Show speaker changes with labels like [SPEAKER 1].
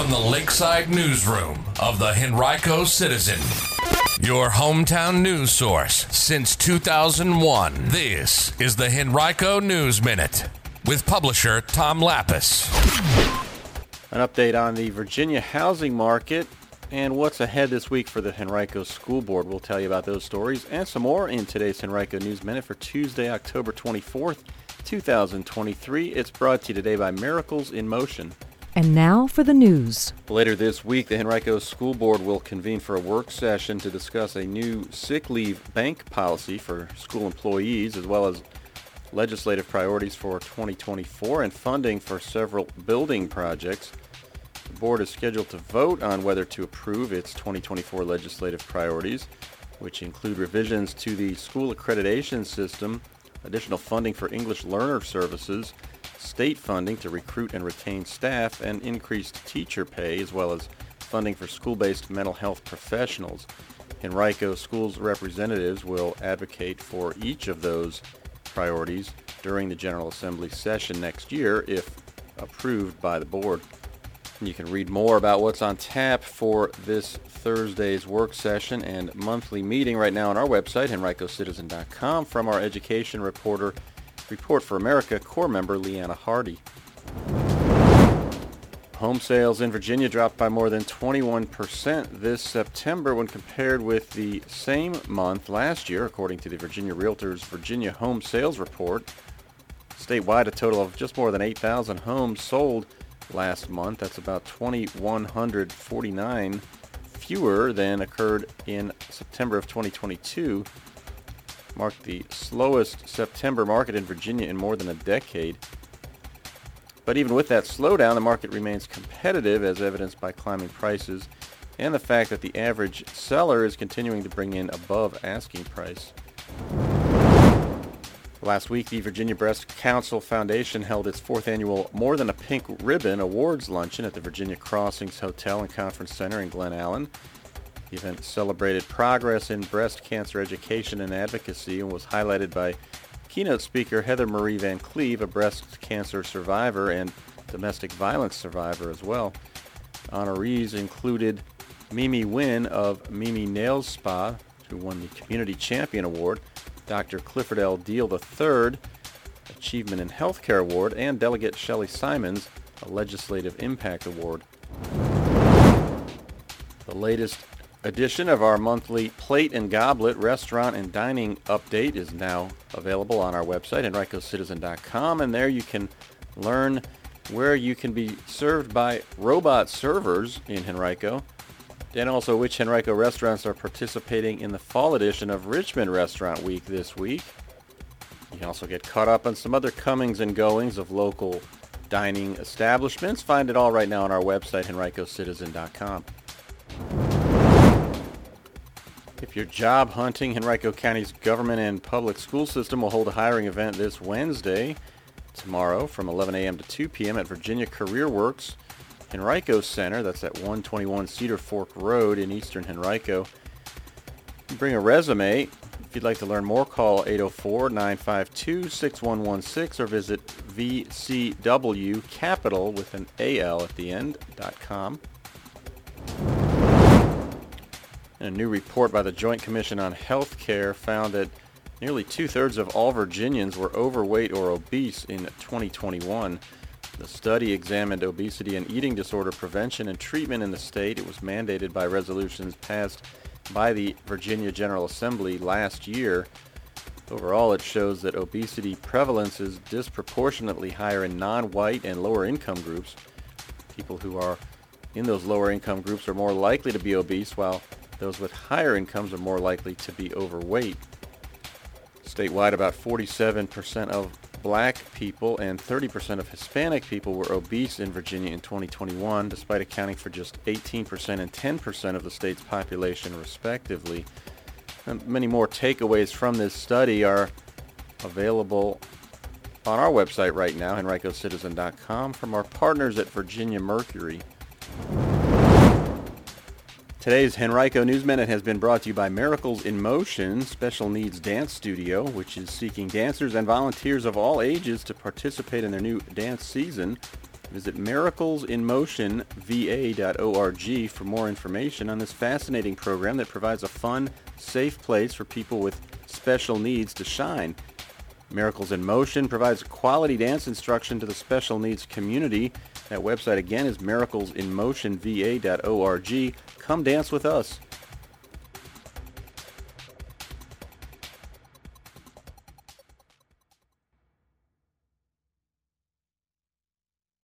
[SPEAKER 1] from the Lakeside Newsroom of the Henrico Citizen, your hometown news source since 2001. This is the Henrico News Minute with publisher Tom Lappas.
[SPEAKER 2] An update on the Virginia housing market and what's ahead this week for the Henrico School Board. We'll tell you about those stories and some more in today's Henrico News Minute for Tuesday, October 24th, 2023. It's brought to you today by Miracles in Motion.
[SPEAKER 3] And now for the news.
[SPEAKER 2] Later this week, the Henrico School Board will convene for a work session to discuss a new sick leave bank policy for school employees, as well as legislative priorities for 2024 and funding for several building projects. The board is scheduled to vote on whether to approve its 2024 legislative priorities, which include revisions to the school accreditation system, additional funding for English learner services, state funding to recruit and retain staff, and increased teacher pay, as well as funding for school-based mental health professionals. Henrico Schools representatives will advocate for each of those priorities during the General Assembly session next year if approved by the board. You can read more about what's on tap for this Thursday's work session and monthly meeting right now on our website, henricocitizen.com, from our education reporter Report for America Corps member Leanna Hardy. Home sales in Virginia dropped by more than 21% this September when compared with the same month last year, according to the Virginia Realtors Virginia Home Sales Report. Statewide, a total of just more than 8,000 homes sold last month. That's about 2,149 fewer than occurred in September of 2022 marked the slowest September market in Virginia in more than a decade. But even with that slowdown, the market remains competitive as evidenced by climbing prices and the fact that the average seller is continuing to bring in above asking price. Last week, the Virginia Breast Council Foundation held its fourth annual More Than a Pink Ribbon Awards Luncheon at the Virginia Crossings Hotel and Conference Center in Glen Allen. The event celebrated progress in breast cancer education and advocacy and was highlighted by keynote speaker Heather Marie Van Cleve, a breast cancer survivor and domestic violence survivor as well. Honorees included Mimi Wynn of Mimi Nails Spa, who won the Community Champion Award, Dr. Clifford L. Deal III, Achievement in Healthcare Award, and Delegate Shelly Simonds, a Legislative Impact Award. The latest edition of our monthly Plate and Goblet restaurant and dining update is now available on our website, henricocitizen.com, and there you can learn where you can be served by robot servers in Henrico, and also which Henrico restaurants are participating in the fall edition of Richmond Restaurant Week this week. You can also get caught up on some other comings and goings of local dining establishments. Find it all right now on our website, henricocitizen.com. If you're job hunting, Henrico County's government and public school system will hold a hiring event this Wednesday, tomorrow, from 11 a.m. to 2 p.m. at Virginia Career Works Henrico Center. That's at 121 Cedar Fork Road in Eastern Henrico. Bring a resume. If you'd like to learn more, call 804-952-6116 or visit vcwcapital with an AL at the end, dot com. And a new report by the Joint Commission on Health Care found that nearly two-thirds of all Virginians were overweight or obese in 2021. The study examined obesity and eating disorder prevention and treatment in the state. It was mandated by resolutions passed by the Virginia General Assembly last year. Overall, it shows that obesity prevalence is disproportionately higher in non-white and lower income groups. People who are in those lower income groups are more likely to be obese, while those with higher incomes are more likely to be overweight. Statewide, about 47% of black people and 30% of Hispanic people were obese in Virginia in 2021, despite accounting for just 18% and 10% of the state's population, respectively. And many more takeaways from this study are available on our website right now, henricocitizen.com, from our partners at Virginia Mercury. Today's Henrico News Minute has been brought to you by Miracles in Motion Special Needs Dance Studio, which is seeking dancers and volunteers of all ages to participate in their new dance season. Visit miraclesinmotionva.org for more information on this fascinating program that provides a fun, safe place for people with special needs to shine. Miracles in Motion provides quality dance instruction to the special needs community. That website again is miraclesinmotionva.org. Come dance with us.